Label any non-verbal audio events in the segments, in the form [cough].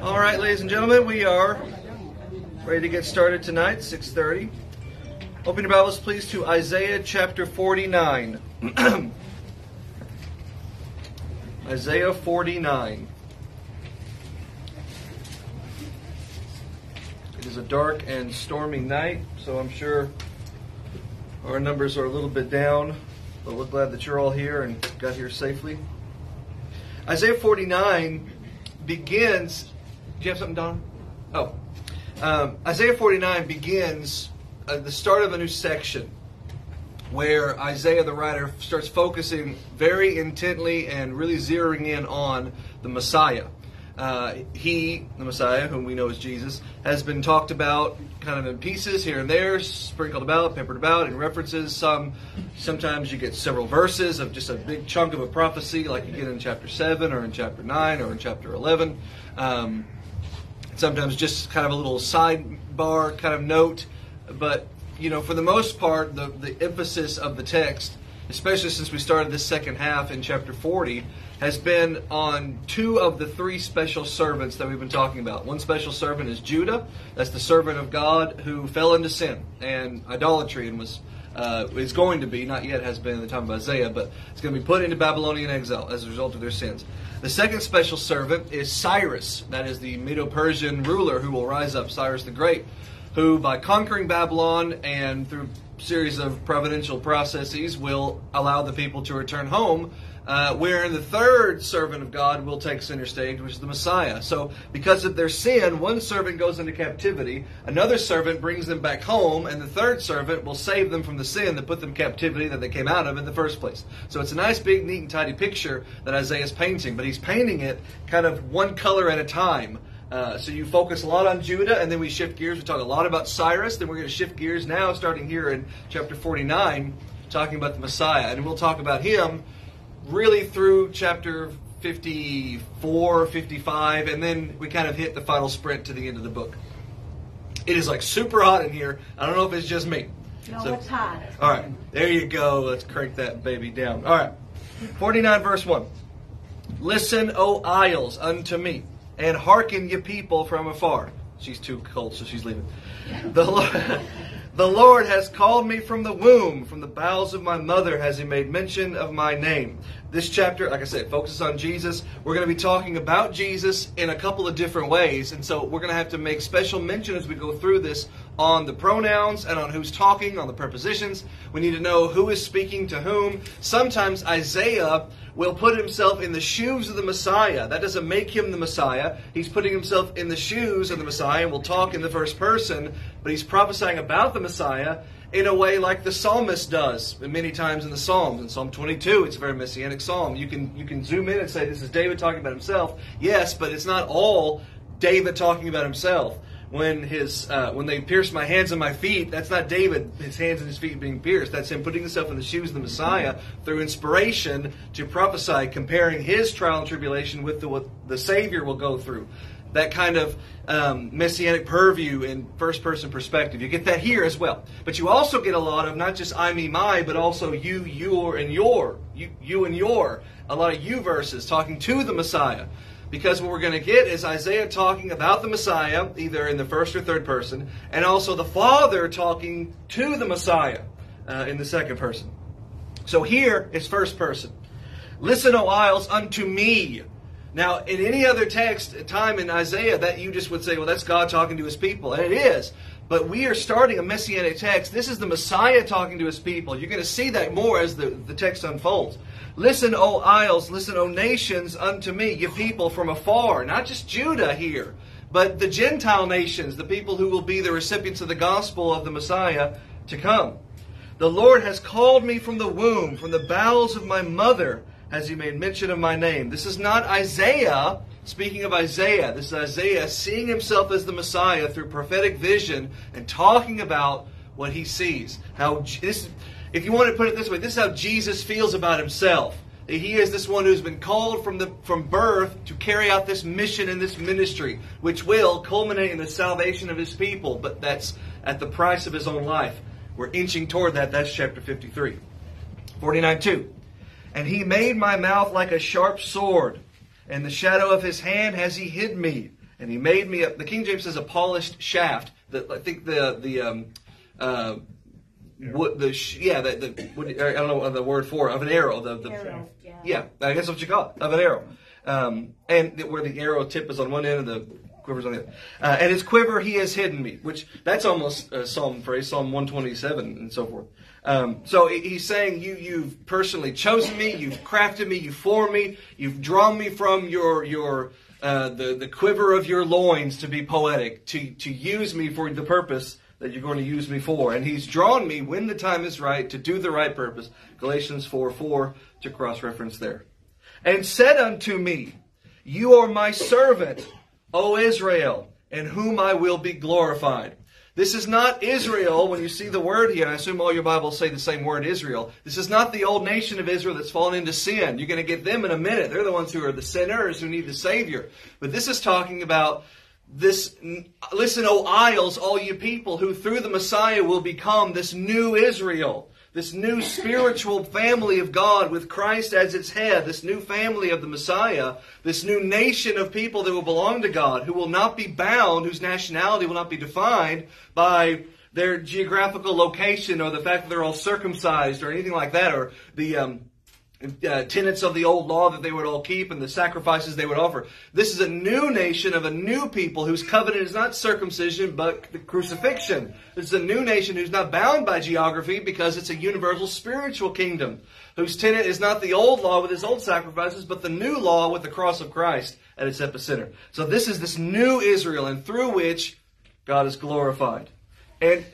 All right, ladies and gentlemen, we are ready to get started tonight, 6:30. Open your Bibles, please, to Isaiah chapter 49. [clears throat] Isaiah 49. It is a dark and stormy night, so I'm sure our numbers are a little bit down, but we're glad that you're all here and got here safely. Isaiah 49 begins. Do you have something, Don? Oh. Um, Isaiah 49 begins uh, the start of a new section where Isaiah the writer starts focusing very intently and really zeroing in on the Messiah. Uh, he, the Messiah, whom we know as Jesus, has been talked about kind of in pieces here and there, sprinkled about, peppered about in references. Some, sometimes you get several verses of just a big chunk of a prophecy, like you get in chapter seven or in chapter nine or in chapter eleven. Um, sometimes just kind of a little sidebar kind of note, but you know, for the most part, the the emphasis of the text, especially since we started this second half in chapter forty has been on two of the three special servants that we've been talking about. One special servant is Judah. That's the servant of God who fell into sin and idolatry and was uh, is going to be, not yet has been in the time of Isaiah, but it's going to be put into Babylonian exile as a result of their sins. The second special servant is Cyrus. That is the Medo Persian ruler who will rise up, Cyrus the Great, who by conquering Babylon and through series of providential processes will allow the people to return home uh, wherein the third servant of God will take center stage, which is the Messiah. So, because of their sin, one servant goes into captivity, another servant brings them back home, and the third servant will save them from the sin that put them captivity that they came out of in the first place. So, it's a nice, big, neat, and tidy picture that Isaiah is painting, but he's painting it kind of one color at a time. Uh, so you focus a lot on Judah, and then we shift gears. We talk a lot about Cyrus. Then we're going to shift gears now, starting here in chapter 49, talking about the Messiah, and we'll talk about him really through chapter 54, 55, and then we kind of hit the final sprint to the end of the book. It is like super hot in here. I don't know if it's just me. No, so, it's hot. All right, there you go. Let's crank that baby down. All right, 49 verse 1. Listen, O isles, unto me, and hearken, ye people from afar. She's too cold, so she's leaving. The Lord, [laughs] the Lord has called me from the womb, from the bowels of my mother has He made mention of my name. This chapter, like I said, focuses on Jesus. We're going to be talking about Jesus in a couple of different ways, and so we're going to have to make special mention as we go through this on the pronouns and on who's talking, on the prepositions. We need to know who is speaking to whom. Sometimes Isaiah will put himself in the shoes of the Messiah. That doesn't make him the Messiah. He's putting himself in the shoes of the Messiah. and will talk in the first person, but he's prophesying about the Messiah in a way like the psalmist does many times in the Psalms. In Psalm 22, it's a very messianic psalm. You can you can zoom in and say this is David talking about himself. Yes, but it's not all David talking about himself when his uh, when they pierced my hands and my feet, that's not David, his hands and his feet being pierced. That's him putting himself in the shoes of the Messiah through inspiration to prophesy, comparing his trial and tribulation with the, what the Savior will go through. That kind of um, messianic purview in first person perspective. You get that here as well. But you also get a lot of not just I, me, my, but also you, your, and your. You, you and your. A lot of you verses talking to the Messiah. Because what we're going to get is Isaiah talking about the Messiah, either in the first or third person, and also the Father talking to the Messiah uh, in the second person. So here is first person. Listen, O isles, unto me. Now, in any other text, time in Isaiah, that you just would say, well, that's God talking to his people. And it is. But we are starting a messianic text. This is the Messiah talking to his people. You're going to see that more as the, the text unfolds. Listen, O isles, listen, O nations, unto me, ye people from afar. Not just Judah here, but the Gentile nations, the people who will be the recipients of the gospel of the Messiah to come. The Lord has called me from the womb, from the bowels of my mother has he made mention of my name. This is not Isaiah speaking of Isaiah. This is Isaiah seeing himself as the Messiah through prophetic vision and talking about what he sees. How this if you want to put it this way, this is how Jesus feels about himself. He is this one who's been called from the from birth to carry out this mission and this ministry, which will culminate in the salvation of his people, but that's at the price of his own life. We're inching toward that. That's chapter 53. 49 2. And he made my mouth like a sharp sword, and the shadow of his hand has he hid me, And he made me, a, the King James says a polished shaft. The, I think the, the, um, uh, what the sh- yeah the, the what, I don't know the word for it, of an arrow the, the Arrow, yeah. yeah I guess what you call it of an arrow. Um, and the, where the arrow tip is on one end and the quiver's on the other. Uh, and his quiver he has hidden me which that's almost a psalm phrase Psalm 127 and so forth. Um, so he's saying you you've personally chosen me you've crafted me you formed me you've drawn me from your your uh, the the quiver of your loins to be poetic to to use me for the purpose that you're going to use me for. And he's drawn me when the time is right to do the right purpose. Galatians 4 4 to cross reference there. And said unto me, You are my servant, O Israel, in whom I will be glorified. This is not Israel when you see the word here. I assume all your Bibles say the same word, Israel. This is not the old nation of Israel that's fallen into sin. You're going to get them in a minute. They're the ones who are the sinners who need the Savior. But this is talking about this listen o isles all you people who through the messiah will become this new israel this new spiritual family of god with christ as its head this new family of the messiah this new nation of people that will belong to god who will not be bound whose nationality will not be defined by their geographical location or the fact that they're all circumcised or anything like that or the um, uh, tenets of the old law that they would all keep and the sacrifices they would offer. This is a new nation of a new people whose covenant is not circumcision but the crucifixion. This is a new nation who's not bound by geography because it's a universal spiritual kingdom whose tenet is not the old law with its old sacrifices but the new law with the cross of Christ at its epicenter. So this is this new Israel and through which God is glorified. And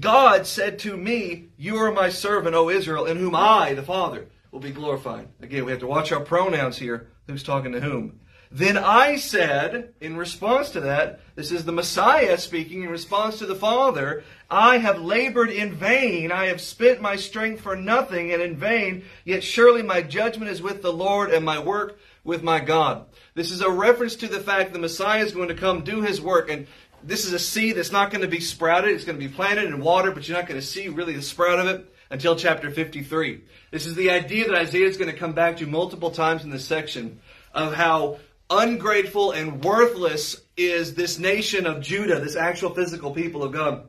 God said to me, You are my servant, O Israel, in whom I, the Father, will be glorified. Again, we have to watch our pronouns here. Who's talking to whom? Then I said, in response to that, this is the Messiah speaking in response to the Father, I have labored in vain. I have spent my strength for nothing and in vain, yet surely my judgment is with the Lord and my work with my God. This is a reference to the fact the Messiah is going to come do his work. And this is a seed that's not going to be sprouted. It's going to be planted in water, but you're not going to see really the sprout of it until chapter 53. This is the idea that Isaiah is going to come back to multiple times in this section of how ungrateful and worthless is this nation of Judah, this actual physical people of God,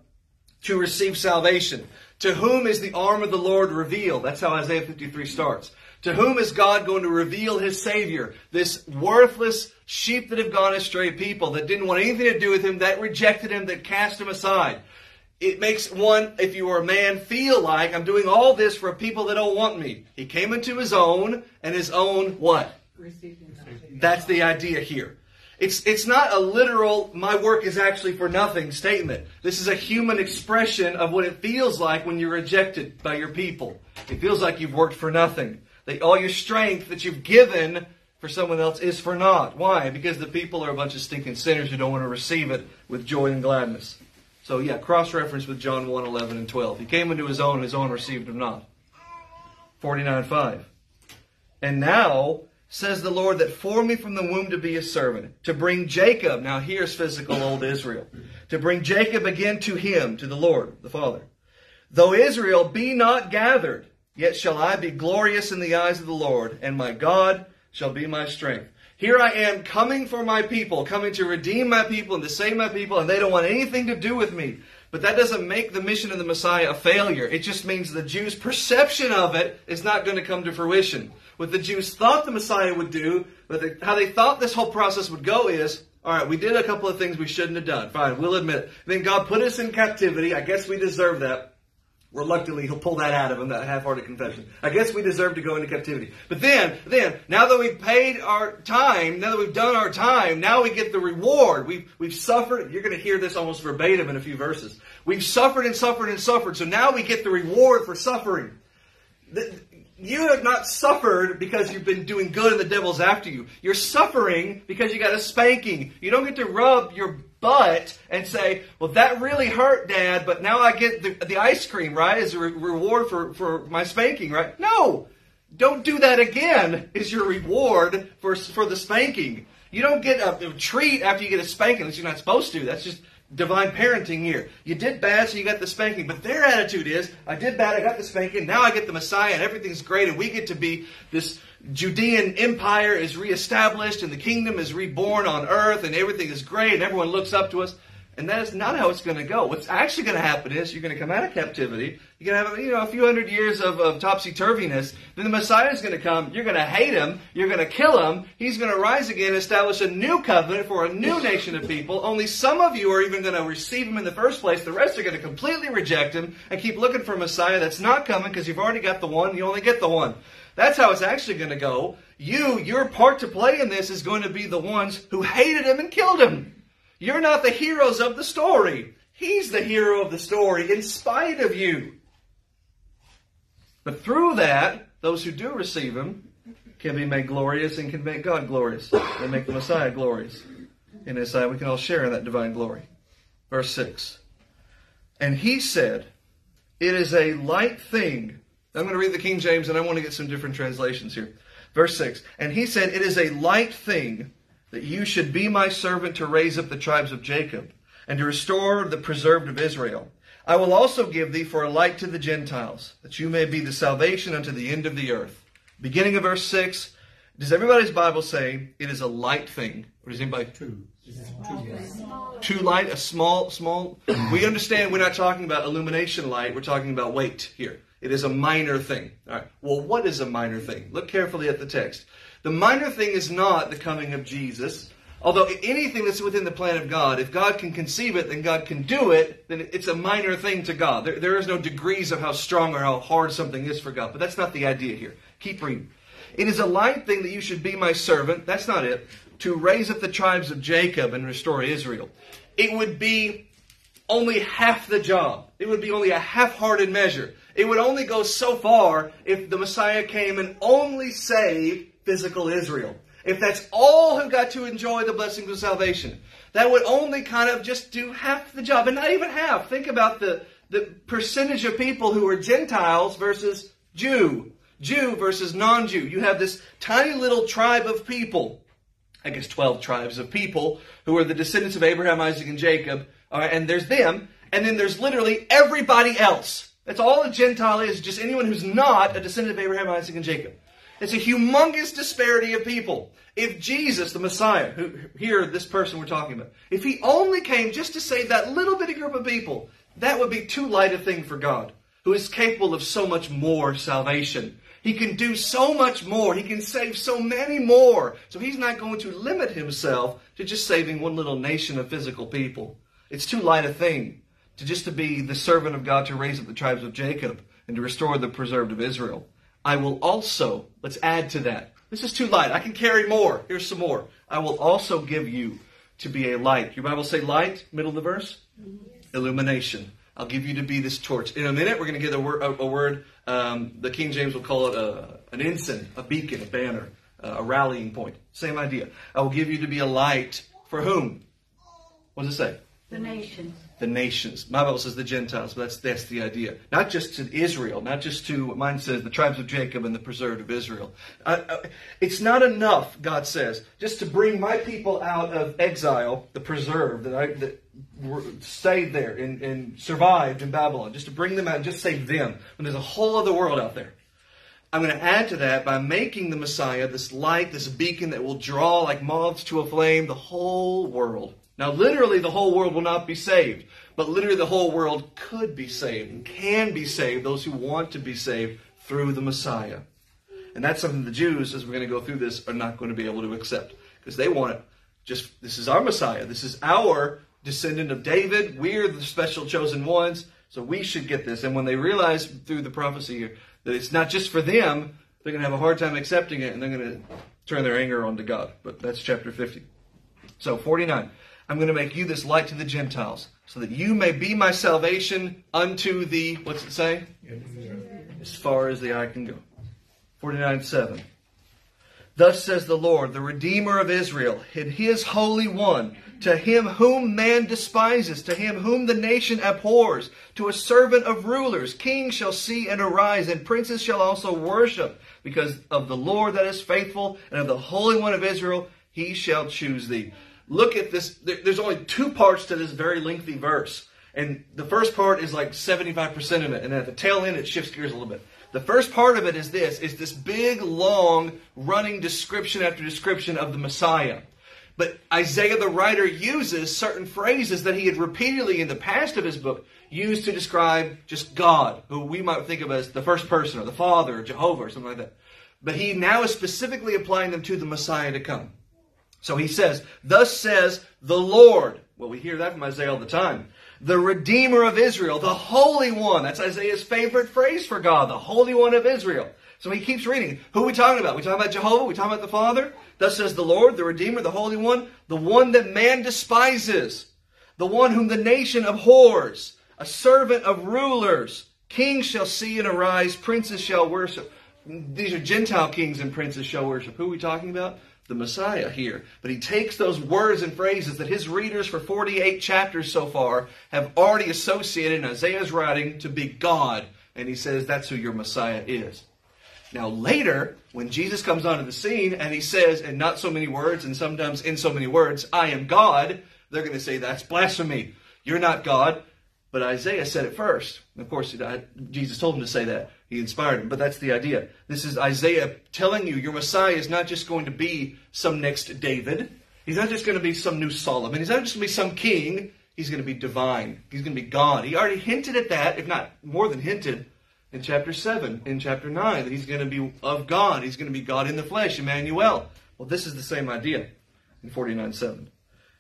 to receive salvation. To whom is the arm of the Lord revealed? That's how Isaiah 53 starts. To whom is God going to reveal his Savior? This worthless sheep that have gone astray people that didn't want anything to do with him, that rejected him, that cast him aside. It makes one, if you are a man, feel like I'm doing all this for people that don't want me. He came into his own, and his own what? That's the idea here. It's, it's not a literal, my work is actually for nothing statement. This is a human expression of what it feels like when you're rejected by your people. It feels like you've worked for nothing. That all your strength that you've given for someone else is for naught. Why? Because the people are a bunch of stinking sinners who don't want to receive it with joy and gladness. So yeah, cross-reference with John 1, 11 and 12. He came into his own, his own received him not. 49, 5. And now, says the Lord, that formed me from the womb to be a servant, to bring Jacob, now here's physical old Israel, to bring Jacob again to him, to the Lord, the Father. Though Israel be not gathered, yet shall I be glorious in the eyes of the Lord, and my God shall be my strength. Here I am coming for my people, coming to redeem my people and to save my people, and they don't want anything to do with me. But that doesn't make the mission of the Messiah a failure. It just means the Jews' perception of it is not going to come to fruition. What the Jews thought the Messiah would do, but how they thought this whole process would go is, all right, we did a couple of things we shouldn't have done. Fine, we'll admit it. Then God put us in captivity. I guess we deserve that. Reluctantly, he'll pull that out of him, that half-hearted confession. I guess we deserve to go into captivity. But then, then, now that we've paid our time, now that we've done our time, now we get the reward. We've, we've suffered. You're going to hear this almost verbatim in a few verses. We've suffered and suffered and suffered, so now we get the reward for suffering. You have not suffered because you've been doing good and the devil's after you. You're suffering because you got a spanking. You don't get to rub your butt and say, well, that really hurt, Dad, but now I get the, the ice cream, right, as a re- reward for, for my spanking, right? No! Don't do that again, is your reward for, for the spanking. You don't get a, a treat after you get a spanking, unless you're not supposed to. That's just divine parenting here. You did bad, so you got the spanking. But their attitude is, I did bad, I got the spanking, now I get the Messiah, and everything's great, and we get to be this Judean empire is reestablished and the kingdom is reborn on earth and everything is great and everyone looks up to us. And that is not how it's going to go. What's actually going to happen is you're going to come out of captivity. You're going to have you know a few hundred years of, of topsy turviness. Then the Messiah is going to come. You're going to hate him. You're going to kill him. He's going to rise again, establish a new covenant for a new nation of people. Only some of you are even going to receive him in the first place. The rest are going to completely reject him and keep looking for a Messiah that's not coming because you've already got the one. You only get the one. That's how it's actually going to go. You, your part to play in this is going to be the ones who hated him and killed him. You're not the heroes of the story. He's the hero of the story in spite of you. But through that, those who do receive him can be made glorious and can make God glorious. They make the Messiah glorious. In his sight, we can all share in that divine glory. Verse 6. And he said, It is a light thing. I'm going to read the King James and I want to get some different translations here. Verse 6. And he said, It is a light thing that you should be my servant to raise up the tribes of Jacob and to restore the preserved of Israel. I will also give thee for a light to the Gentiles, that you may be the salvation unto the end of the earth. Beginning of verse 6, does everybody's Bible say it is a light thing? Or does anybody? Two. Too light, a small, small. We understand we're not talking about illumination light, we're talking about weight here. It is a minor thing. All right. Well, what is a minor thing? Look carefully at the text. The minor thing is not the coming of Jesus. Although anything that's within the plan of God, if God can conceive it, then God can do it, then it's a minor thing to God. There, there is no degrees of how strong or how hard something is for God. But that's not the idea here. Keep reading. It is a light thing that you should be my servant. That's not it. To raise up the tribes of Jacob and restore Israel. It would be only half the job. It would be only a half-hearted measure. It would only go so far if the Messiah came and only saved physical Israel. If that's all who got to enjoy the blessings of salvation, that would only kind of just do half the job, and not even half. Think about the, the percentage of people who are Gentiles versus Jew, Jew versus non Jew. You have this tiny little tribe of people, I guess 12 tribes of people, who are the descendants of Abraham, Isaac, and Jacob, and there's them, and then there's literally everybody else. That's all a Gentile is, just anyone who's not a descendant of Abraham, Isaac, and Jacob. It's a humongous disparity of people. If Jesus, the Messiah, who here, this person we're talking about, if he only came just to save that little bitty group of people, that would be too light a thing for God, who is capable of so much more salvation. He can do so much more. He can save so many more. So he's not going to limit himself to just saving one little nation of physical people. It's too light a thing to just to be the servant of God to raise up the tribes of Jacob and to restore the preserved of Israel. I will also, let's add to that. This is too light. I can carry more. Here's some more. I will also give you to be a light. Your Bible say light, middle of the verse? Mm-hmm. Illumination. I'll give you to be this torch. In a minute, we're going to get a a word um, the King James will call it a, an ensign, a beacon, a banner, uh, a rallying point. Same idea. I will give you to be a light for whom? What does it say? The nations the nations. My Bible says the Gentiles, but that's, that's the idea. Not just to Israel, not just to, mine says the tribes of Jacob and the preserved of Israel. Uh, uh, it's not enough, God says, just to bring my people out of exile, the preserved, that, I, that were, stayed there and, and survived in Babylon, just to bring them out and just save them, when there's a whole other world out there. I'm going to add to that by making the Messiah this light, this beacon that will draw like moths to a flame the whole world. Now, literally, the whole world will not be saved, but literally, the whole world could be saved and can be saved, those who want to be saved through the Messiah. And that's something the Jews, as we're going to go through this, are not going to be able to accept because they want it. Just this is our Messiah. This is our descendant of David. We're the special chosen ones, so we should get this. And when they realize through the prophecy here that it's not just for them, they're going to have a hard time accepting it, and they're going to turn their anger onto God. But that's chapter 50. So 49. I'm going to make you this light to the Gentiles, so that you may be my salvation unto the, what's it say? As far as the eye can go. 49 7. Thus says the Lord, the Redeemer of Israel, and his Holy One, to him whom man despises, to him whom the nation abhors, to a servant of rulers, kings shall see and arise, and princes shall also worship, because of the Lord that is faithful, and of the Holy One of Israel, he shall choose thee look at this. There's only two parts to this very lengthy verse. And the first part is like 75% of it. And at the tail end, it shifts gears a little bit. The first part of it is this, is this big, long, running description after description of the Messiah. But Isaiah the writer uses certain phrases that he had repeatedly in the past of his book used to describe just God, who we might think of as the first person or the Father or Jehovah or something like that. But he now is specifically applying them to the Messiah to come. So he says, Thus says the Lord. Well, we hear that from Isaiah all the time. The Redeemer of Israel, the Holy One. That's Isaiah's favorite phrase for God, the Holy One of Israel. So he keeps reading. Who are we talking about? We talking about Jehovah? We talking about the Father? Thus says the Lord, the Redeemer, the Holy One, the one that man despises, the one whom the nation abhors, a servant of rulers. Kings shall see and arise, princes shall worship. These are Gentile kings and princes shall worship. Who are we talking about? The Messiah here. But he takes those words and phrases that his readers for 48 chapters so far have already associated in Isaiah's writing to be God. And he says that's who your Messiah is. Now, later, when Jesus comes onto the scene and he says, in not so many words and sometimes in so many words, I am God, they're going to say, that's blasphemy. You're not God. But Isaiah said it first. And Of course, Jesus told him to say that. He inspired him. But that's the idea. This is Isaiah telling you your Messiah is not just going to be some next David. He's not just going to be some new Solomon. He's not just going to be some king. He's going to be divine. He's going to be God. He already hinted at that, if not more than hinted, in chapter 7, in chapter 9, that he's going to be of God. He's going to be God in the flesh, Emmanuel. Well, this is the same idea in 49 7.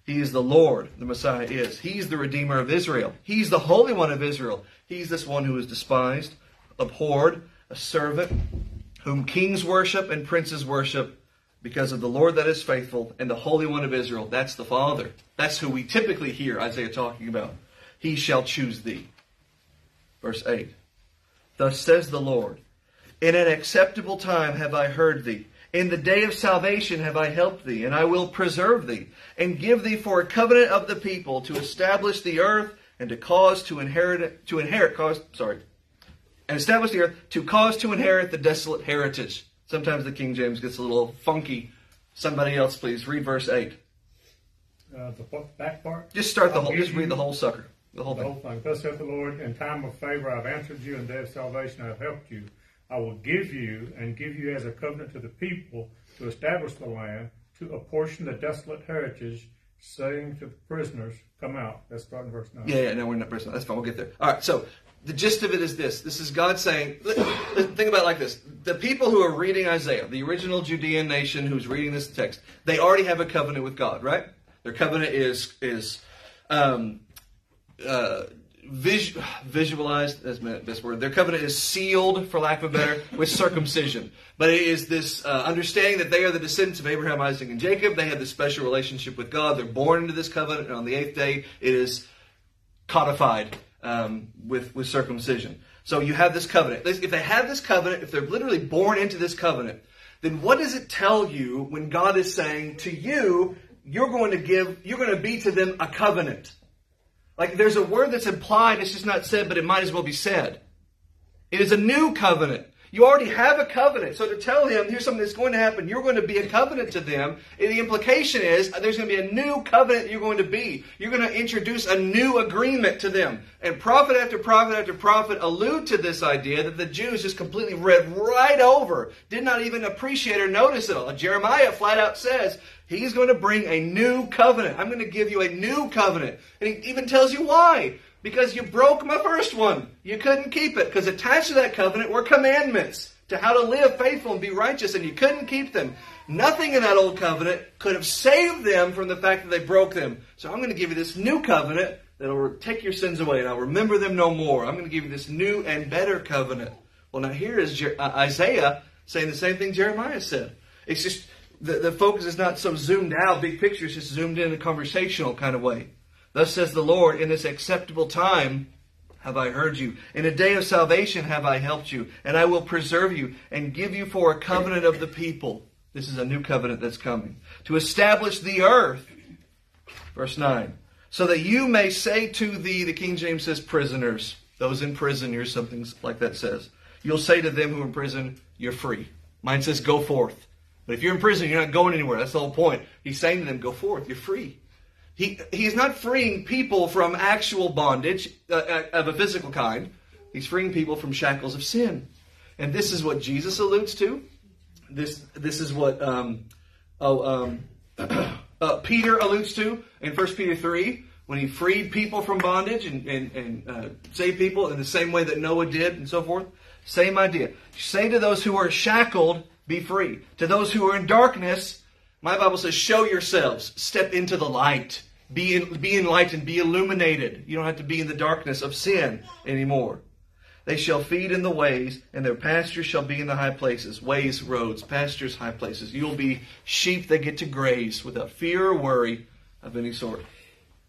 He is the Lord, the Messiah is. He's the Redeemer of Israel. He's the Holy One of Israel. He's this one who is despised, abhorred, a servant, whom kings worship and princes worship because of the Lord that is faithful and the Holy One of Israel. That's the Father. That's who we typically hear Isaiah talking about. He shall choose thee. Verse 8. Thus says the Lord In an acceptable time have I heard thee. In the day of salvation have I helped thee, and I will preserve thee, and give thee for a covenant of the people to establish the earth and to cause to inherit to inherit cause sorry and establish the earth to cause to inherit the desolate heritage. Sometimes the King James gets a little funky. Somebody else, please read verse eight. Uh, the back part. Just start the whole. Just read the whole sucker. The whole the thing. Whole thing. Thus saith the Lord, in time of favor I have answered you, in day of salvation I have helped you. I will give you and give you as a covenant to the people to establish the land, to apportion the desolate heritage, saying to the prisoners, Come out. That's starting verse 9. Yeah, yeah, no, we're not verse 9. That's fine. We'll get there. All right, so the gist of it is this. This is God saying, think about it like this. The people who are reading Isaiah, the original Judean nation who's reading this text, they already have a covenant with God, right? Their covenant is, is, um, uh, vis- visualized, that's my best word. Their covenant is sealed, for lack of a better, with circumcision. But it is this uh, understanding that they are the descendants of Abraham, Isaac, and Jacob. They have this special relationship with God. They're born into this covenant, and on the eighth day, it is codified um, with with circumcision. So you have this covenant. If they have this covenant, if they're literally born into this covenant, then what does it tell you when God is saying to you, you're going to give, you're going to be to them a covenant? Like there's a word that's implied, it's just not said, but it might as well be said. It is a new covenant. You already have a covenant. So to tell him, here's something that's going to happen, you're going to be a covenant to them, the implication is uh, there's going to be a new covenant you're going to be. You're going to introduce a new agreement to them. And prophet after prophet after prophet allude to this idea that the Jews just completely read right over, did not even appreciate or notice it all. Jeremiah flat out says, He's going to bring a new covenant. I'm going to give you a new covenant. And he even tells you why. Because you broke my first one. You couldn't keep it. Because attached to that covenant were commandments to how to live faithful and be righteous, and you couldn't keep them. Nothing in that old covenant could have saved them from the fact that they broke them. So I'm going to give you this new covenant that'll take your sins away, and I'll remember them no more. I'm going to give you this new and better covenant. Well, now here is uh, Isaiah saying the same thing Jeremiah said. It's just the, the focus is not so zoomed out, big picture, it's just zoomed in a conversational kind of way. Thus says the Lord, in this acceptable time have I heard you. In a day of salvation have I helped you, and I will preserve you and give you for a covenant of the people. This is a new covenant that's coming. To establish the earth. Verse 9. So that you may say to thee, the King James says prisoners, those in prison, or something like that says. You'll say to them who are in prison, you're free. Mine says go forth. But if you're in prison, you're not going anywhere. That's the whole point. He's saying to them, go forth. You're free. He, he's not freeing people from actual bondage uh, uh, of a physical kind. He's freeing people from shackles of sin. And this is what Jesus alludes to. This this is what um, oh um, [clears throat] uh, Peter alludes to in 1 Peter 3 when he freed people from bondage and, and, and uh, saved people in the same way that Noah did and so forth. Same idea. Say to those who are shackled, be free. To those who are in darkness, my Bible says, show yourselves. Step into the light. Be, in, be enlightened. Be illuminated. You don't have to be in the darkness of sin anymore. They shall feed in the ways, and their pastures shall be in the high places. Ways, roads, pastures, high places. You'll be sheep that get to graze without fear or worry of any sort.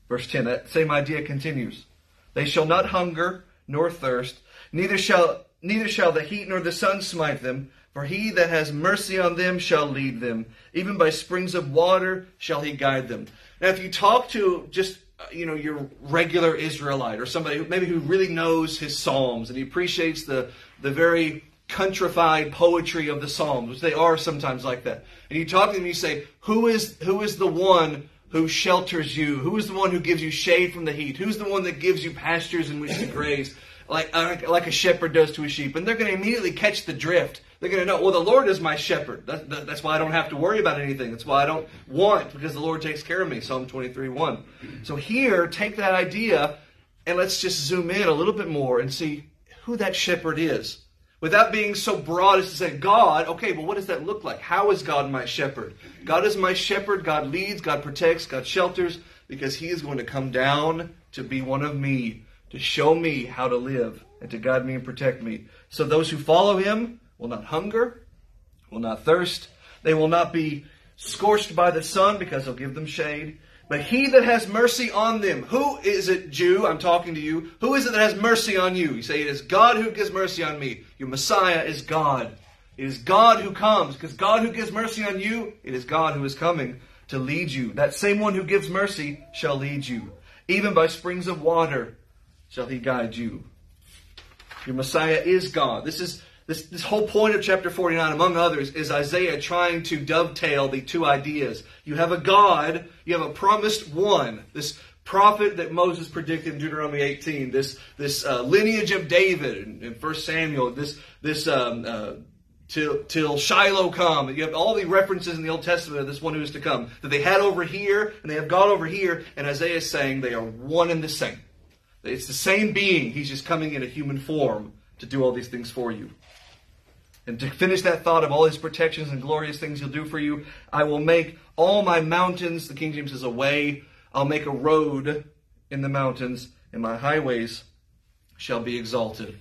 Verse 10, that same idea continues. They shall not hunger nor thirst, neither shall neither shall the heat nor the sun smite them, for he that has mercy on them shall lead them. Even by springs of water shall he guide them. Now, if you talk to just uh, you know your regular Israelite or somebody who, maybe who really knows his psalms and he appreciates the the very countrified poetry of the psalms, which they are sometimes like that, and you talk to them, and you say, "Who is who is the one?" Who shelters you? Who is the one who gives you shade from the heat? Who's the one that gives you pastures in which to graze? like like a shepherd does to a sheep, and they're going to immediately catch the drift. They're going to know, well, the Lord is my shepherd. That, that, that's why I don't have to worry about anything. That's why I don't want because the Lord takes care of me. Psalm twenty three one. So here, take that idea and let's just zoom in a little bit more and see who that shepherd is. Without being so broad as to say, God, okay, but what does that look like? How is God my shepherd? God is my shepherd. God leads, God protects, God shelters, because He is going to come down to be one of me to show me how to live and to guide me and protect me. So those who follow him will not hunger, will not thirst, they will not be scorched by the sun because he'll give them shade. But he that has mercy on them, who is it, Jew? I'm talking to you. Who is it that has mercy on you? You say, It is God who gives mercy on me. Your Messiah is God. It is God who comes, because God who gives mercy on you, it is God who is coming to lead you. That same one who gives mercy shall lead you, even by springs of water shall he guide you. Your Messiah is God. This is this, this whole point of chapter 49, among others, is Isaiah trying to dovetail the two ideas. You have a God, you have a promised one, this prophet that Moses predicted in Deuteronomy 18, this, this uh, lineage of David in, in 1 Samuel, this, this um, uh, till, till Shiloh come. You have all the references in the Old Testament of this one who is to come that they had over here and they have God over here, and Isaiah is saying they are one and the same. It's the same being. He's just coming in a human form to do all these things for you. And to finish that thought of all his protections and glorious things he'll do for you, I will make all my mountains, the King James says, a way. I'll make a road in the mountains, and my highways shall be exalted.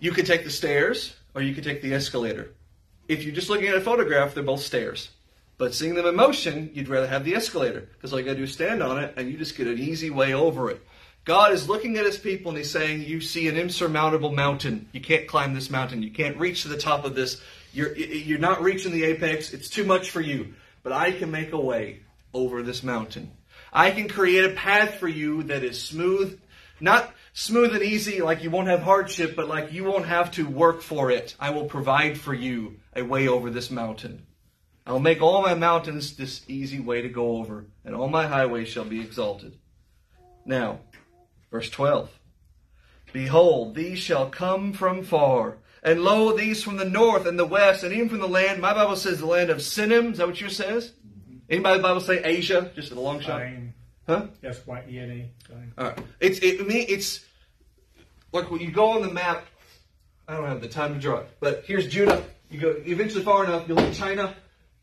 You could take the stairs, or you could take the escalator. If you're just looking at a photograph, they're both stairs. But seeing them in motion, you'd rather have the escalator, because all you gotta do is stand on it, and you just get an easy way over it. God is looking at his people and he's saying, You see an insurmountable mountain. You can't climb this mountain. You can't reach to the top of this. You're, you're not reaching the apex. It's too much for you. But I can make a way over this mountain. I can create a path for you that is smooth, not smooth and easy like you won't have hardship, but like you won't have to work for it. I will provide for you a way over this mountain. I'll make all my mountains this easy way to go over, and all my highways shall be exalted. Now, Verse 12 Behold, these shall come from far, and lo, these from the north and the west, and even from the land. My Bible says the land of Sinim. Is that what yours says? Mm-hmm. Anybody Bible say Asia? Just in a long shot. Huh? That's why E N E. All right. It's it, me. It's like when you go on the map. I don't have the time to draw it, but here's Judah. You go eventually far enough, you'll hit China.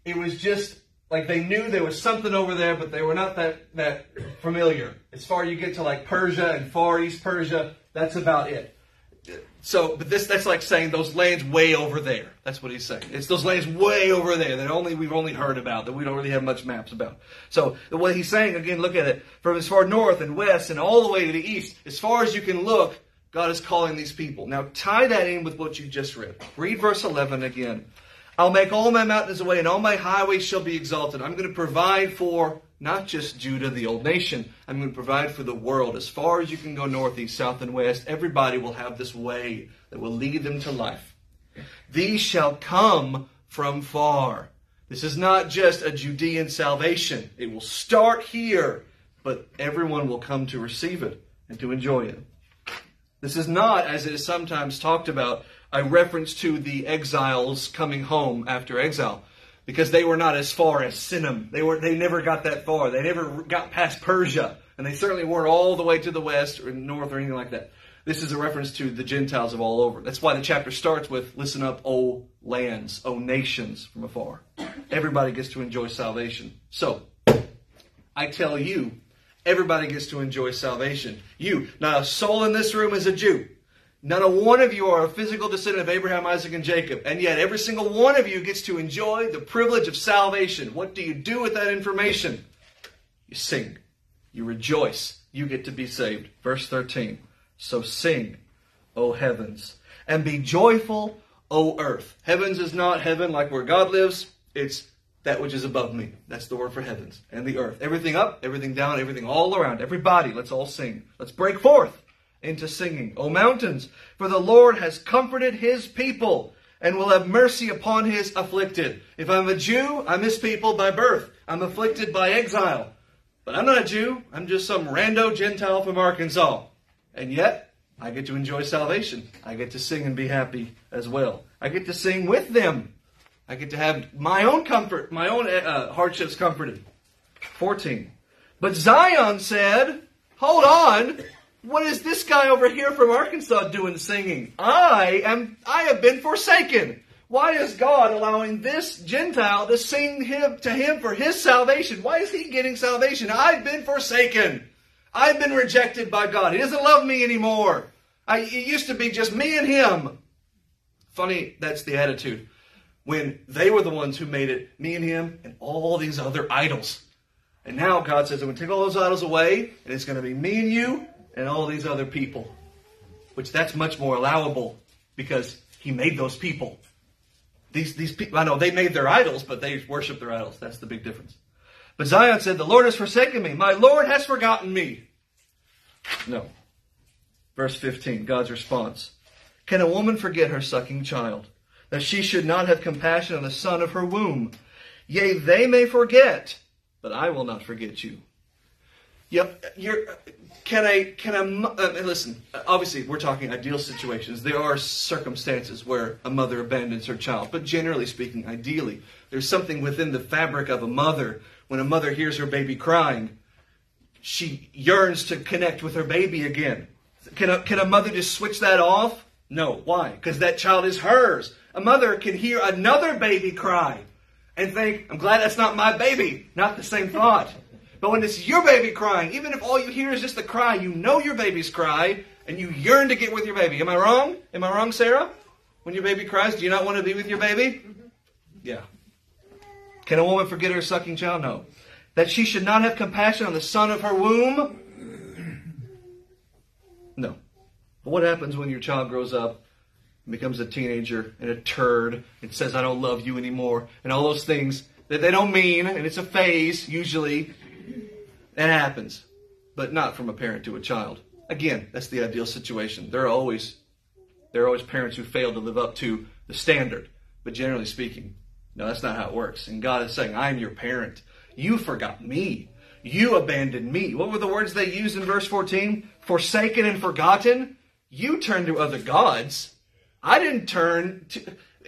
It was just like they knew there was something over there, but they were not that that familiar. As far you get to like Persia and Far East Persia, that's about it. So, but this that's like saying those lands way over there. That's what he's saying. It's those lands way over there that only we've only heard about that we don't really have much maps about. So the way he's saying again, look at it from as far north and west and all the way to the east, as far as you can look. God is calling these people. Now tie that in with what you just read. Read verse 11 again. I'll make all my mountains away, and all my highways shall be exalted. I'm going to provide for not just Judah, the old nation. I'm going to provide for the world. As far as you can go north, east, south, and west, everybody will have this way that will lead them to life. These shall come from far. This is not just a Judean salvation. It will start here, but everyone will come to receive it and to enjoy it. This is not, as it is sometimes talked about, a reference to the exiles coming home after exile because they were not as far as Sinim. They were they never got that far. They never got past Persia, and they certainly weren't all the way to the west or north or anything like that. This is a reference to the Gentiles of all over. That's why the chapter starts with "Listen up, O lands, O nations from afar." Everybody gets to enjoy salvation. So, I tell you, everybody gets to enjoy salvation. You, not a soul in this room is a Jew. Not a one of you are a physical descendant of Abraham, Isaac, and Jacob, and yet every single one of you gets to enjoy the privilege of salvation. What do you do with that information? You sing. You rejoice. You get to be saved. Verse 13. So sing, O heavens, and be joyful, O earth. Heavens is not heaven like where God lives. It's that which is above me. That's the word for heavens and the earth. Everything up, everything down, everything all around. Everybody, let's all sing. Let's break forth into singing. O mountains, for the Lord has comforted his people and will have mercy upon his afflicted. If I'm a Jew, I'm his people by birth. I'm afflicted by exile. But I'm not a Jew. I'm just some rando Gentile from Arkansas. And yet, I get to enjoy salvation. I get to sing and be happy as well. I get to sing with them. I get to have my own comfort, my own uh, hardships comforted. 14. But Zion said, Hold on. What is this guy over here from Arkansas doing singing? I am I have been forsaken. Why is God allowing this Gentile to sing him to him for his salvation? Why is he getting salvation? I've been forsaken. I've been rejected by God. He doesn't love me anymore. I, it used to be just me and him. Funny, that's the attitude. When they were the ones who made it, me and him and all these other idols. And now God says, I'm going to take all those idols away, and it's going to be me and you and all these other people. Which that's much more allowable because he made those people. These, these people, I know they made their idols, but they worship their idols. That's the big difference. But Zion said, The Lord has forsaken me. My Lord has forgotten me. No. Verse 15, God's response. Can a woman forget her sucking child, that she should not have compassion on the son of her womb? Yea, they may forget, but I will not forget you. Yep, you're, can I, can I, uh, listen, obviously we're talking ideal situations. There are circumstances where a mother abandons her child, but generally speaking, ideally, there's something within the fabric of a mother. When a mother hears her baby crying, she yearns to connect with her baby again. Can a, can a mother just switch that off? No. Why? Because that child is hers. A mother can hear another baby cry and think, I'm glad that's not my baby. Not the same thought. But when it's your baby crying, even if all you hear is just the cry, you know your baby's cry, and you yearn to get with your baby. Am I wrong? Am I wrong, Sarah? When your baby cries, do you not want to be with your baby? Mm-hmm. Yeah. Can a woman forget her sucking child? No. That she should not have compassion on the son of her womb? No. But what happens when your child grows up and becomes a teenager and a turd and says, I don't love you anymore, and all those things that they don't mean, and it's a phase, usually, that happens, but not from a parent to a child. Again, that's the ideal situation. There are always there are always parents who fail to live up to the standard, but generally speaking, no, that's not how it works. And God is saying, "I am your parent. You forgot me. You abandoned me." What were the words they used in verse 14? Forsaken and forgotten. You turned to other gods. I didn't turn to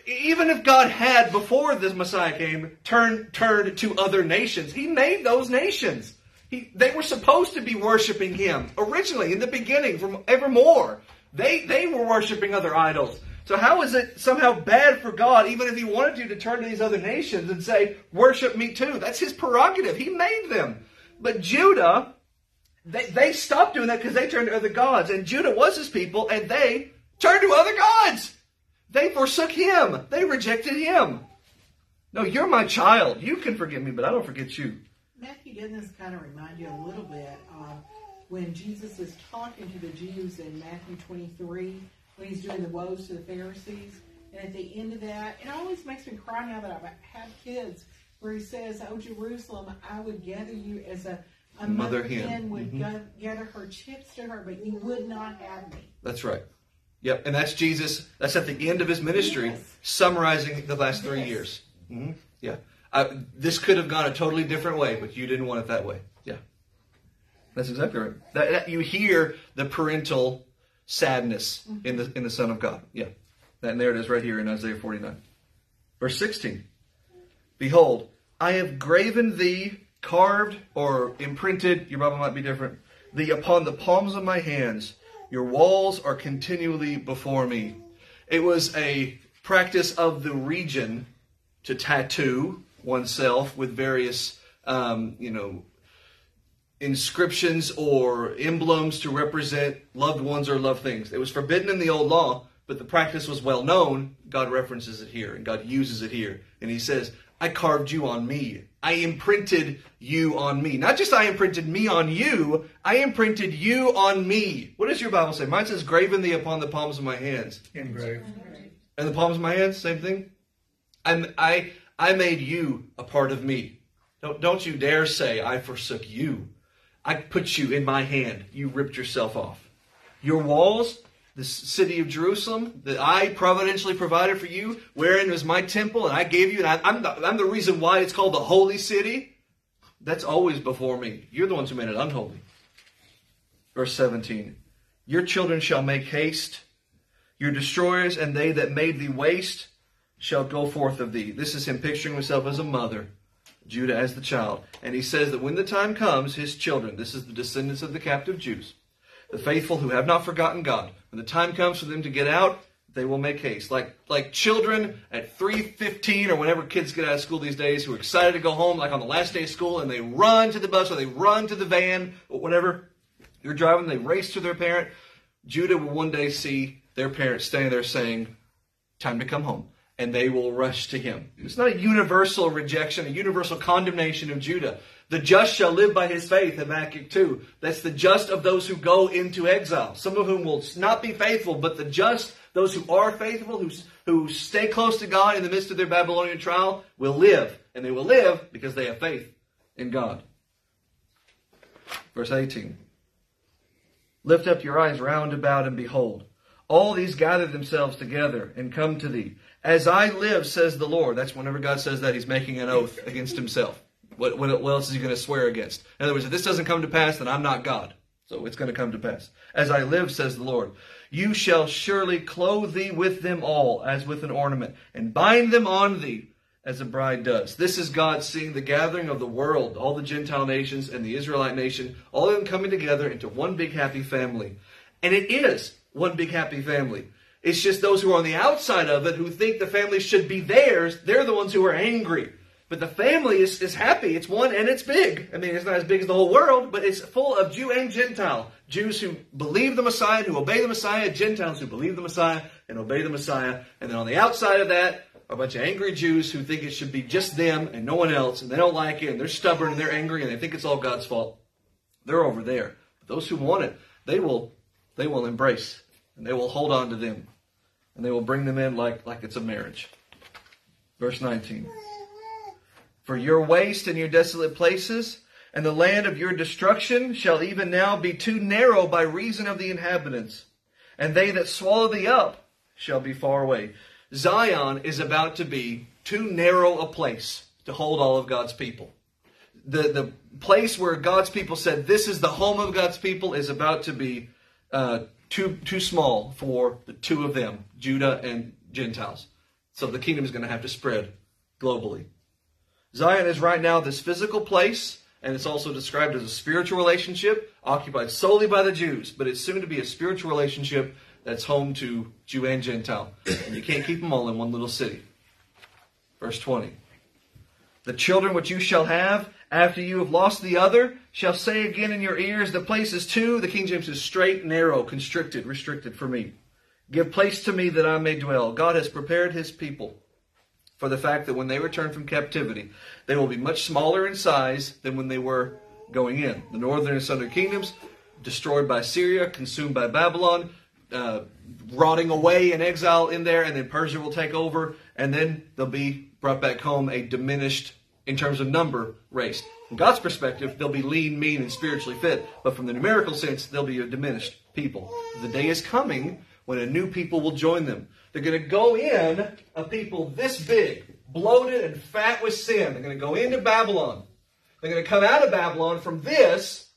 even if God had before this Messiah came turned turned to other nations, He made those nations. He, they were supposed to be worshiping him originally in the beginning from evermore. They, they were worshiping other idols. So how is it somehow bad for God, even if he wanted you to turn to these other nations and say, worship me too? That's his prerogative. He made them. But Judah, they, they stopped doing that because they turned to other gods. And Judah was his people, and they turned to other gods. They forsook him. They rejected him. No, you're my child. You can forgive me, but I don't forget you. Matthew, doesn't this kind of remind you a little bit of when Jesus is talking to the Jews in Matthew 23, when he's doing the woes to the Pharisees? And at the end of that, it always makes me cry now that I've had kids, where he says, Oh, Jerusalem, I would gather you as a, a mother, mother hen, hen would mm-hmm. gather her chips to her, but you would not have me. That's right. Yep, and that's Jesus. That's at the end of his ministry, yes. summarizing the last three yes. years. Mm-hmm. Yeah. Uh, this could have gone a totally different way, but you didn't want it that way. Yeah. That's exactly right. That, that, you hear the parental sadness in the in the Son of God. Yeah. And there it is right here in Isaiah 49. Verse 16. Behold, I have graven thee, carved or imprinted, your Bible might be different, thee upon the palms of my hands. Your walls are continually before me. It was a practice of the region to tattoo oneself with various, um, you know, inscriptions or emblems to represent loved ones or loved things. It was forbidden in the old law, but the practice was well known. God references it here and God uses it here. And he says, I carved you on me. I imprinted you on me. Not just I imprinted me on you, I imprinted you on me. What does your Bible say? Mine says, graven thee upon the palms of my hands. Engraved. And the palms of my hands, same thing. I'm, I, I made you a part of me. Don't, don't you dare say, I forsook you. I put you in my hand. You ripped yourself off. Your walls, the city of Jerusalem that I providentially provided for you, wherein was my temple, and I gave you, and I, am the, I'm the reason why it's called the holy city. That's always before me. You're the ones who made it unholy. Verse 17 Your children shall make haste, your destroyers and they that made thee waste shall go forth of thee. This is him picturing himself as a mother, Judah as the child. And he says that when the time comes, his children, this is the descendants of the captive Jews, the faithful who have not forgotten God, when the time comes for them to get out, they will make haste. Like like children at 3:15 or whenever kids get out of school these days who are excited to go home like on the last day of school and they run to the bus or they run to the van or whatever. You're driving, they race to their parent. Judah will one day see their parents standing there saying, Time to come home. And they will rush to him. It's not a universal rejection, a universal condemnation of Judah. The just shall live by his faith, Habakkuk 2. That's the just of those who go into exile. Some of whom will not be faithful, but the just, those who are faithful, who, who stay close to God in the midst of their Babylonian trial, will live. And they will live because they have faith in God. Verse 18. Lift up your eyes round about and behold. All these gather themselves together and come to thee. As I live, says the Lord. That's whenever God says that, he's making an oath against himself. What, what else is he going to swear against? In other words, if this doesn't come to pass, then I'm not God. So it's going to come to pass. As I live, says the Lord, you shall surely clothe thee with them all as with an ornament, and bind them on thee as a bride does. This is God seeing the gathering of the world, all the Gentile nations and the Israelite nation, all of them coming together into one big happy family. And it is one big happy family. It's just those who are on the outside of it who think the family should be theirs, they're the ones who are angry. But the family is, is happy. It's one and it's big. I mean, it's not as big as the whole world, but it's full of Jew and Gentile. Jews who believe the Messiah, who obey the Messiah, Gentiles who believe the Messiah and obey the Messiah. And then on the outside of that, a bunch of angry Jews who think it should be just them and no one else, and they don't like it, and they're stubborn and they're angry and they think it's all God's fault. They're over there. But those who want it, they will they will embrace and they will hold on to them. And they will bring them in like, like it's a marriage. Verse 19. For your waste and your desolate places, and the land of your destruction shall even now be too narrow by reason of the inhabitants, and they that swallow thee up shall be far away. Zion is about to be too narrow a place to hold all of God's people. The, the place where God's people said, This is the home of God's people, is about to be uh, too, too small for the two of them, Judah and Gentiles. So the kingdom is going to have to spread globally. Zion is right now this physical place, and it's also described as a spiritual relationship occupied solely by the Jews, but it's soon to be a spiritual relationship that's home to Jew and Gentile. And you can't keep them all in one little city. Verse 20. The children which you shall have after you have lost the other shall say again in your ears, The place is too, the King James is straight, narrow, constricted, restricted for me. Give place to me that I may dwell. God has prepared his people for the fact that when they return from captivity, they will be much smaller in size than when they were going in. The northern and southern kingdoms destroyed by Syria, consumed by Babylon, uh, rotting away in exile in there, and then Persia will take over, and then they'll be brought back home a diminished, in terms of number, race. From God's perspective, they'll be lean, mean, and spiritually fit, but from the numerical sense, they'll be a diminished people. The day is coming when a new people will join them. They're going to go in a people this big, bloated and fat with sin. They're going to go into Babylon. They're going to come out of Babylon from this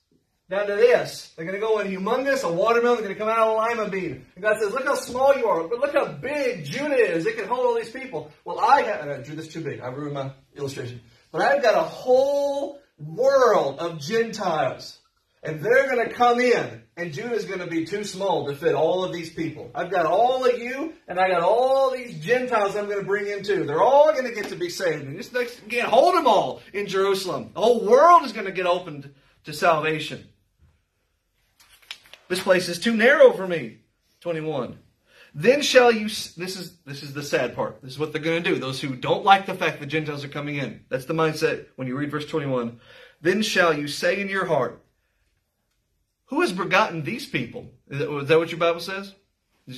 down to this. They're going to go in humongous, a watermelon, they're going to come out of a lima bean. And God says, look how small you are, but look how big Judah is. It can hold all these people. Well, I, have, I drew this too big. I ruined my illustration. But I've got a whole world of Gentiles. And they're going to come in, and Judah's going to be too small to fit all of these people. I've got all of you, and I got all these Gentiles I'm going to bring in too. They're all going to get to be saved. And just can't hold them all in Jerusalem. The whole world is going to get opened to salvation. This place is too narrow for me. 21. Then shall you, this is, this is the sad part. This is what they're going to do. Those who don't like the fact that Gentiles are coming in. That's the mindset when you read verse 21. Then shall you say in your heart, who has begotten these people? Is that, is that what your Bible says?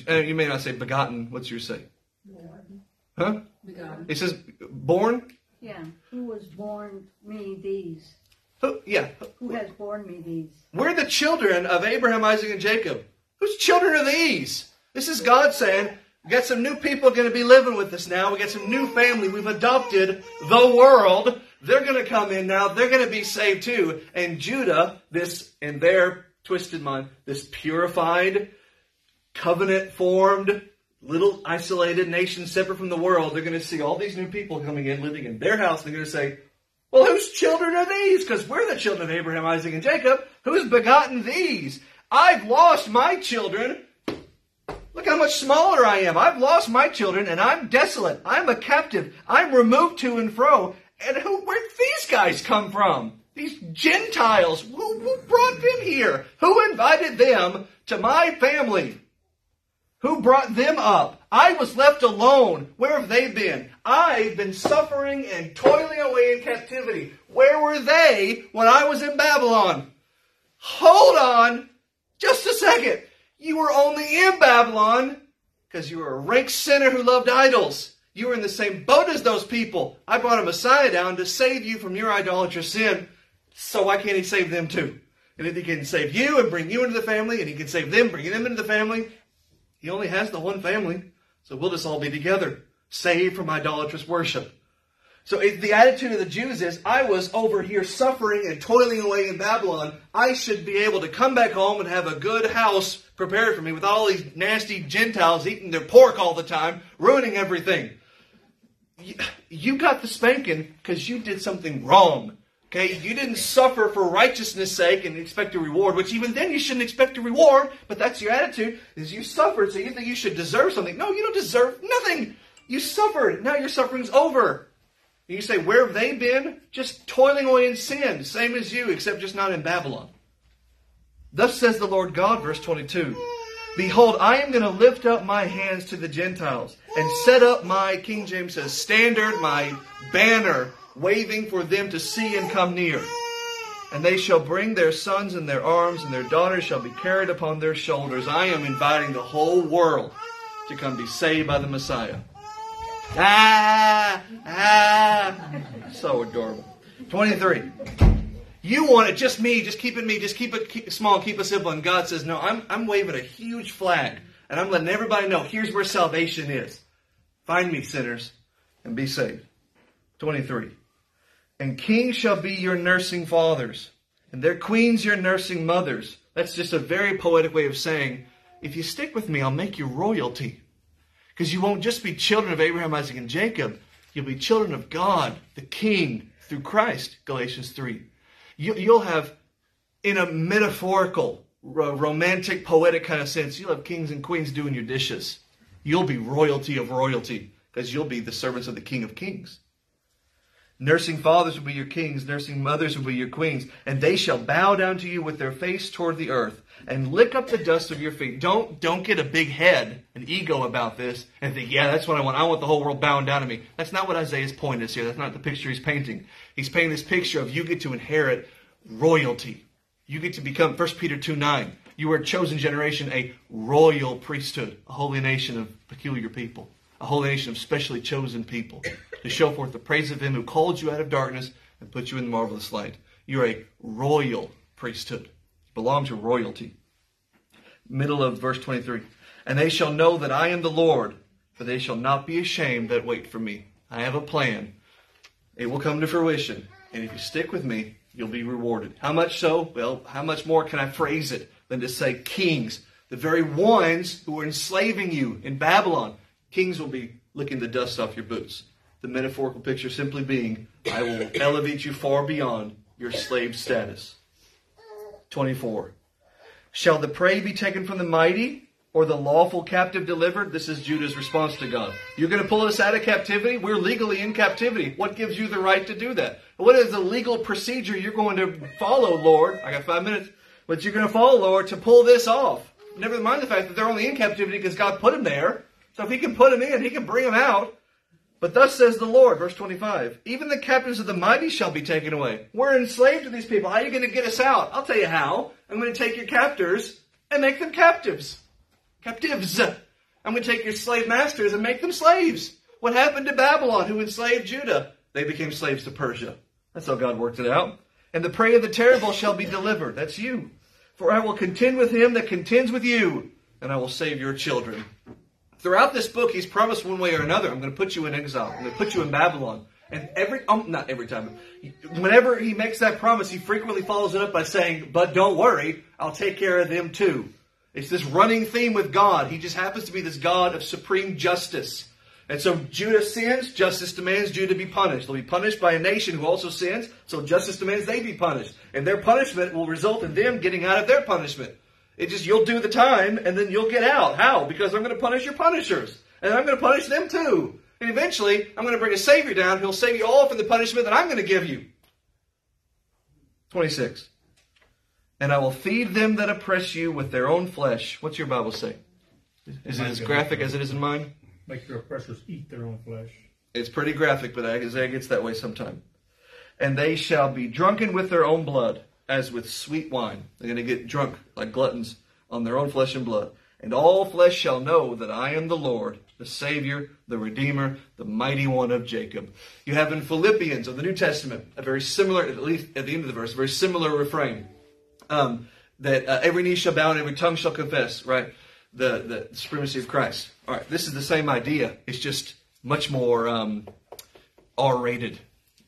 Uh, you may not say begotten. What's your say? Born. Huh? Begotten. It says born? Yeah. Who was born me these? Who, yeah. Who has born me these? We're the children of Abraham, Isaac, and Jacob. Whose children are these? This is God saying, we got some new people going to be living with us now. We got some new family. We've adopted the world. They're going to come in now. They're going to be saved too. And Judah, this in their twisted mind, this purified, covenant formed, little isolated nation separate from the world, they're going to see all these new people coming in, living in their house. They're going to say, well, whose children are these? Because we're the children of Abraham, Isaac, and Jacob. Who's begotten these? I've lost my children. Look how much smaller I am. I've lost my children and I'm desolate. I'm a captive. I'm removed to and fro. And who, where'd these guys come from? These Gentiles. Who, who brought them here? Who invited them to my family? Who brought them up? I was left alone. Where have they been? I've been suffering and toiling away in captivity. Where were they when I was in Babylon? Hold on just a second. You were only in Babylon because you were a rank sinner who loved idols. You were in the same boat as those people. I brought a Messiah down to save you from your idolatrous sin. So why can't he save them too? And if he can save you and bring you into the family, and he can save them, bring them into the family, he only has the one family. So we'll just all be together, saved from idolatrous worship. So the attitude of the Jews is, I was over here suffering and toiling away in Babylon. I should be able to come back home and have a good house prepared for me with all these nasty Gentiles eating their pork all the time, ruining everything. You got the spanking because you did something wrong. Okay, you didn't suffer for righteousness' sake and expect a reward, which even then you shouldn't expect a reward, but that's your attitude, is you suffered, so you think you should deserve something. No, you don't deserve nothing. You suffered. Now your suffering's over. You say, where have they been? Just toiling away in sin, same as you, except just not in Babylon. Thus says the Lord God, verse 22. Behold, I am going to lift up my hands to the Gentiles and set up my, King James says, standard, my banner waving for them to see and come near. And they shall bring their sons in their arms, and their daughters shall be carried upon their shoulders. I am inviting the whole world to come be saved by the Messiah. Ah, ah. So adorable. 23. You want it, just me, just keep it me, just keep it small, keep it simple. And God says, no, I'm, I'm waving a huge flag, and I'm letting everybody know here's where salvation is. Find me, sinners, and be saved. 23 and kings shall be your nursing fathers, and their queens your nursing mothers. That's just a very poetic way of saying, if you stick with me, I'll make you royalty. Because you won't just be children of Abraham, Isaac, and Jacob. You'll be children of God, the King, through Christ, Galatians 3. You, will have, in a metaphorical, romantic, poetic kind of sense, you'll have kings and queens doing your dishes. You'll be royalty of royalty, because you'll be the servants of the King of Kings. Nursing fathers will be your kings, nursing mothers will be your queens, and they shall bow down to you with their face toward the earth and lick up the dust of your feet. Don't don't get a big head, an ego about this, and think, yeah, that's what I want. I want the whole world bowing down to me. That's not what Isaiah's point is here. That's not the picture he's painting. He's painting this picture of you get to inherit royalty. You get to become 1 Peter 2 9. You are a chosen generation, a royal priesthood, a holy nation of peculiar people a holy nation of specially chosen people, to show forth the praise of him who called you out of darkness and put you in the marvelous light. You're a royal priesthood. You belong to royalty. Middle of verse 23. And they shall know that I am the Lord, for they shall not be ashamed that wait for me. I have a plan. It will come to fruition. And if you stick with me, you'll be rewarded. How much so? Well, how much more can I phrase it than to say kings? The very ones who are enslaving you in Babylon, kings will be licking the dust off your boots. The metaphorical picture simply being, I will elevate you far beyond your slave status. 24. Shall the prey be taken from the mighty, or the lawful captive delivered? This is Judah's response to God. You're going to pull us out of captivity? We're legally in captivity. What gives you the right to do that? What is the legal procedure you're going to follow, Lord? I got five minutes. But you're going to follow, Lord, to pull this off. Never mind the fact that they're only in captivity because God put them there. So if He can put them in, He can bring them out. But thus says the Lord, verse 25, even the captives of the mighty shall be taken away. We're enslaved to these people. How are you going to get us out? I'll tell you how. I'm going to take your captors and make them captives. Captives. I'm going to take your slave masters and make them slaves. What happened to Babylon, who enslaved Judah? They became slaves to Persia. That's how God worked it out. And the prey of the terrible shall be delivered. That's you. For I will contend with him that contends with you, and I will save your children. Throughout this book, he's promised one way or another, I'm going to put you in exile. I'm going to put you in Babylon. And every, um, not every time, whenever he makes that promise, he frequently follows it up by saying, but don't worry, I'll take care of them too. It's this running theme with God. He just happens to be this God of supreme justice. And so Judah sins, justice demands Judah be punished. They'll be punished by a nation who also sins, so justice demands they be punished. And their punishment will result in them getting out of their punishment. It just, you'll do the time and then you'll get out. How? Because I'm going to punish your punishers. And I'm going to punish them too. And eventually, I'm going to bring a Savior down who'll save you all from the punishment that I'm going to give you. 26. And I will feed them that oppress you with their own flesh. What's your Bible say? Is it as graphic as it is in mine? Make your oppressors eat their own flesh. It's pretty graphic, but Isaiah gets that way sometime. And they shall be drunken with their own blood, as with sweet wine. They're going to get drunk like gluttons on their own flesh and blood. And all flesh shall know that I am the Lord, the Savior, the Redeemer, the mighty one of Jacob. You have in Philippians of the New Testament a very similar, at least at the end of the verse, a very similar refrain. Um, that uh, every knee shall bow and every tongue shall confess, right? The, the supremacy of Christ. All right, this is the same idea. It's just much more um, R-rated.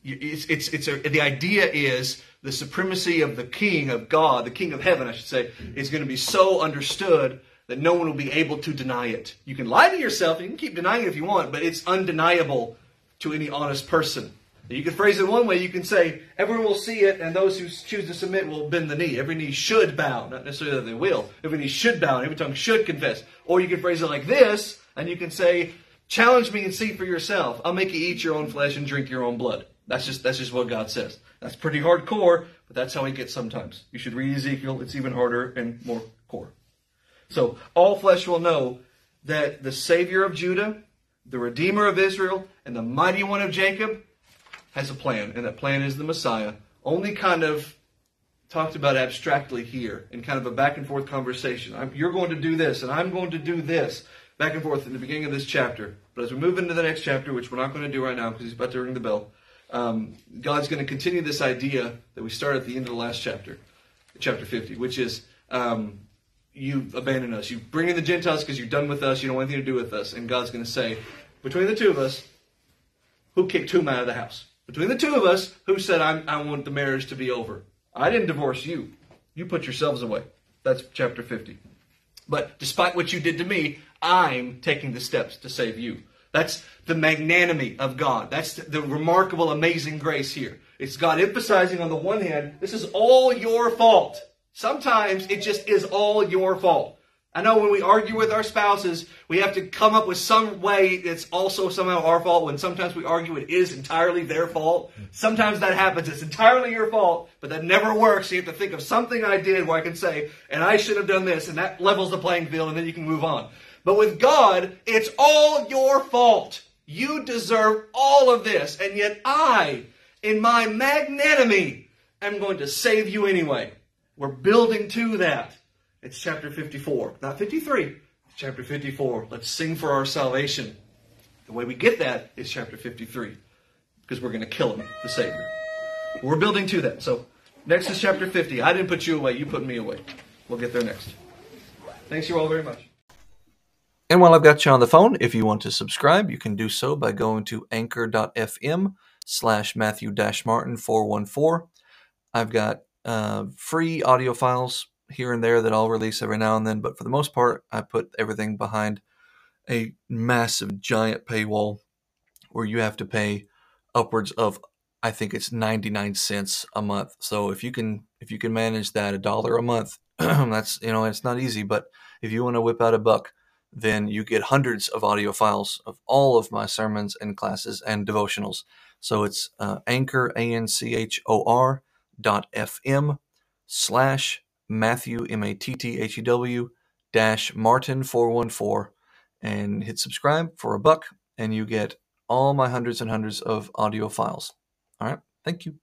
It's, it's, it's a, the idea is the supremacy of the King of God, the King of Heaven, I should say, is going to be so understood that no one will be able to deny it. You can lie to yourself, you can keep denying it if you want, but it's undeniable to any honest person. You can phrase it one way. You can say, everyone will see it, and those who choose to submit will bend the knee. Every knee should bow. Not necessarily that they will. Every knee should bow, and every tongue should confess. Or you can phrase it like this, and you can say, challenge me and see for yourself. I'll make you eat your own flesh and drink your own blood. That's just, that's just what God says. That's pretty hardcore, but that's how he gets sometimes. You should read Ezekiel. It's even harder and more core. So all flesh will know that the Savior of Judah, the Redeemer of Israel, and the Mighty One of Jacob has a plan, and that plan is the Messiah. Only kind of talked about abstractly here in kind of a back and forth conversation. I'm, you're going to do this, and I'm going to do this, back and forth in the beginning of this chapter. But as we move into the next chapter, which we're not going to do right now because he's about to ring the bell, um, God's going to continue this idea that we started at the end of the last chapter, chapter 50, which is um, you abandon us. You bring in the Gentiles because you're done with us. You don't want anything to do with us. And God's going to say, between the two of us, who kicked whom out of the house? Between the two of us, who said, i want the marriage to be over? I didn't divorce you. You put yourselves away. That's chapter 50. But despite what you did to me, I'm taking the steps to save you. That's the magnanimity of God. That's the remarkable, amazing grace here. It's God emphasizing on the one hand, this is all your fault. Sometimes it just is all your fault. I know when we argue with our spouses, we have to come up with some way it's also somehow our fault. When sometimes we argue it is entirely their fault. Sometimes that happens. It's entirely your fault, but that never works. You have to think of something I did where I can say, and I should have done this, and that levels the playing field, and then you can move on. But with God, it's all your fault. You deserve all of this, and yet I, in my magnanimity, am going to save you anyway. We're building to that. It's chapter 54, not 53. chapter 54. Let's sing for our salvation. The way we get that is chapter 53, because we're going to kill him, the Savior. We're building to that. So next is chapter 50. I didn't put you away, you put me away. We'll get there next. Thanks you all very much. And while I've got you on the phone, if you want to subscribe, you can do so by going to anchor.fm slash Matthew Martin 414 I've got uh, free audio files here and there that I'll release every now and then, but for the most part, I put everything behind a massive, giant paywall where you have to pay upwards of I think it's 99 cents a month. So if you can if you can manage that a dollar a month, [clears throat] that's you know it's not easy, but if you want to whip out a buck, then you get hundreds of audio files of all of my sermons and classes and devotionals. So it's uh, anchor a n c h o r dot fm slash Matthew M A T T H E W dash Martin four one four and hit subscribe for a buck and you get all my hundreds and hundreds of audio files. All right. Thank you.